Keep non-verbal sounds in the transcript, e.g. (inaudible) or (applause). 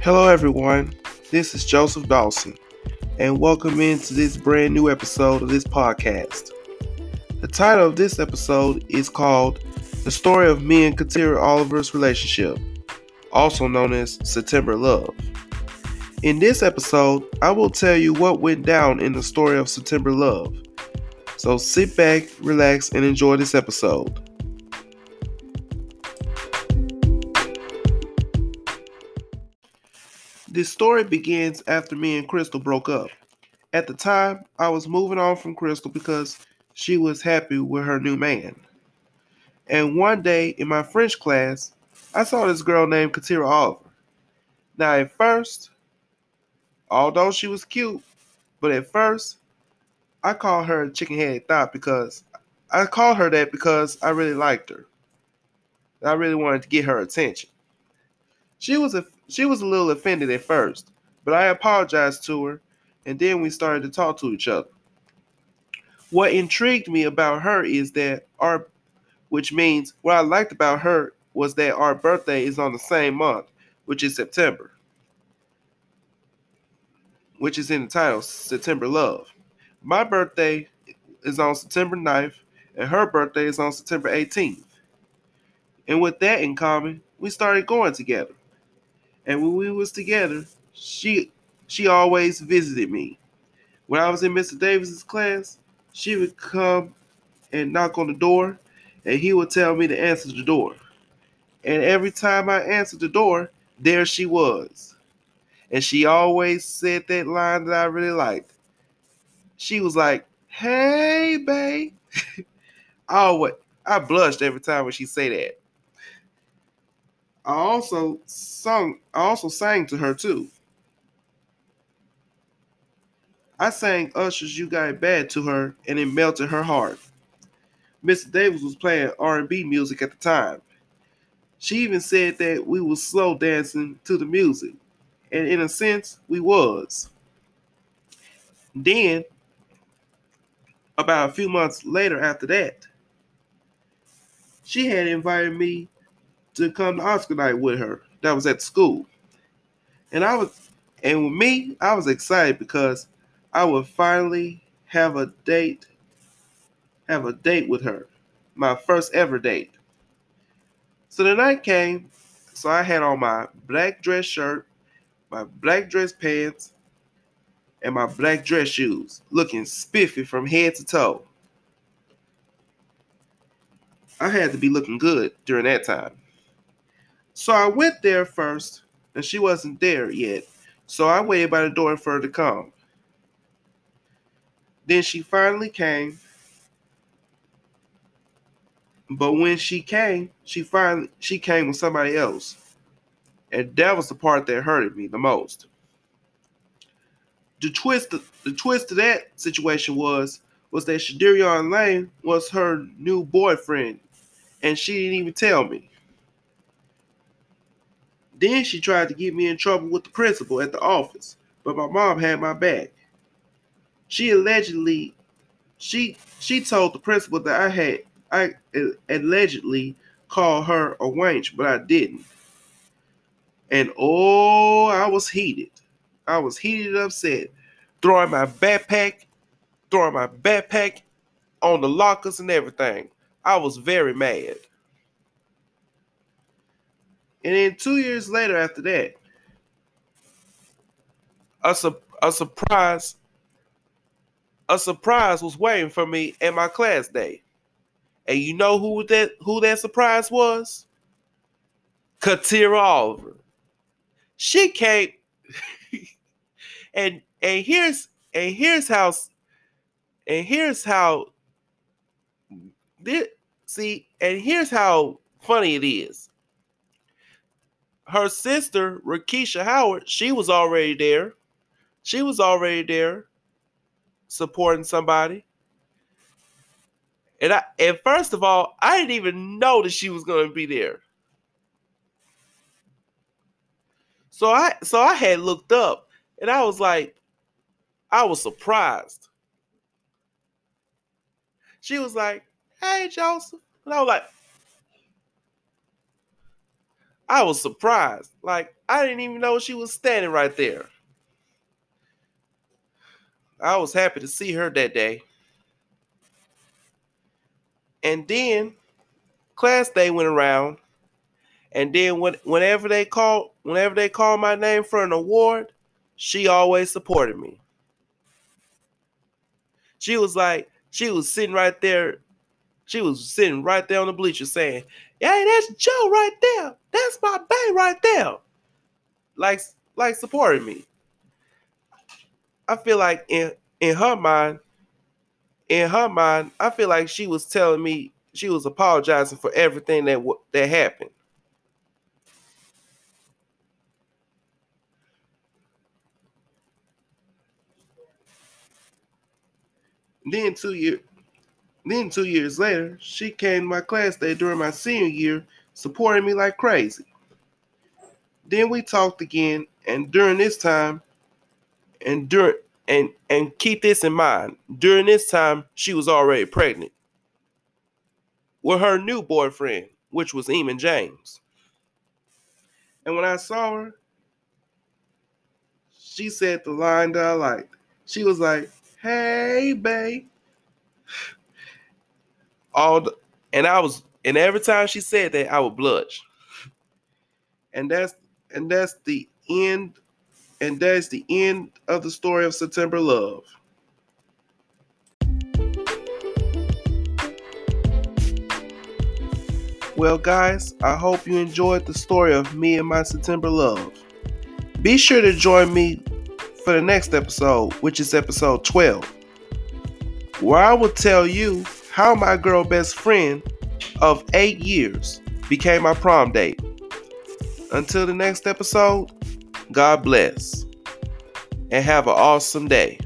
Hello, everyone. This is Joseph Dawson, and welcome into this brand new episode of this podcast. The title of this episode is called The Story of Me and Katyra Oliver's Relationship, also known as September Love. In this episode, I will tell you what went down in the story of September Love. So sit back, relax, and enjoy this episode. This story begins after me and Crystal broke up. At the time, I was moving on from Crystal because she was happy with her new man. And one day in my French class, I saw this girl named Katyra Oliver. Now, at first, although she was cute, but at first, I called her a chicken headed thought because I called her that because I really liked her. I really wanted to get her attention. She was a she was a little offended at first, but I apologized to her, and then we started to talk to each other. What intrigued me about her is that our, which means what I liked about her was that our birthday is on the same month, which is September, which is in the title September Love. My birthday is on September 9th, and her birthday is on September 18th. And with that in common, we started going together. And when we was together, she she always visited me. When I was in Mr. Davis's class, she would come and knock on the door, and he would tell me to answer the door. And every time I answered the door, there she was. And she always said that line that I really liked. She was like, "Hey, babe." (laughs) oh, what I blushed every time when she say that. I also sung I also sang to her too. I sang Usher's You Got It Bad to her and it melted her heart. Mr. Davis was playing R&B music at the time. She even said that we was slow dancing to the music. And in a sense, we was. Then, about a few months later after that, she had invited me to come to Oscar night with her. That was at school. And I was and with me, I was excited because I would finally have a date have a date with her. My first ever date. So the night came, so I had on my black dress shirt, my black dress pants, and my black dress shoes, looking spiffy from head to toe. I had to be looking good during that time. So I went there first, and she wasn't there yet. So I waited by the door for her to come. Then she finally came. But when she came, she finally she came with somebody else. And that was the part that hurted me the most. The twist the twist of that situation was was that Shadarion Lane was her new boyfriend, and she didn't even tell me. Then she tried to get me in trouble with the principal at the office, but my mom had my back. She allegedly she she told the principal that I had I allegedly called her a wench, but I didn't. And oh, I was heated. I was heated upset, throwing my backpack, throwing my backpack on the lockers and everything. I was very mad. And then two years later, after that, a, su- a surprise, a surprise was waiting for me at my class day. And you know who that who that surprise was? Katyra Oliver. She came, (laughs) and and here's and here's how and here's how this see and here's how funny it is her sister, Rakisha Howard, she was already there. She was already there supporting somebody. And I and first of all, I didn't even know that she was to be there. So I so I had looked up and I was like I was surprised. She was like, "Hey Joseph." And I was like, I was surprised. Like, I didn't even know she was standing right there. I was happy to see her that day. And then class day went around. And then when, whenever they call whenever they call my name for an award, she always supported me. She was like, she was sitting right there. She was sitting right there on the bleacher saying, Hey, that's Joe right there. That's my bae right there. Like, like supporting me. I feel like in in her mind, in her mind, I feel like she was telling me she was apologizing for everything that that happened. Then two years, then two years later, she came to my class day during my senior year, supporting me like crazy. Then we talked again, and during this time, and during and and keep this in mind, during this time, she was already pregnant with her new boyfriend, which was Eamon James. And when I saw her, she said the line that I liked. She was like, hey, babe. All the, and I was, and every time she said that, I would blush. And that's and that's the end, and that's the end of the story of September Love. Well, guys, I hope you enjoyed the story of me and my September love. Be sure to join me for the next episode, which is episode 12, where I will tell you how my girl best friend of eight years became my prom date. Until the next episode, God bless and have an awesome day.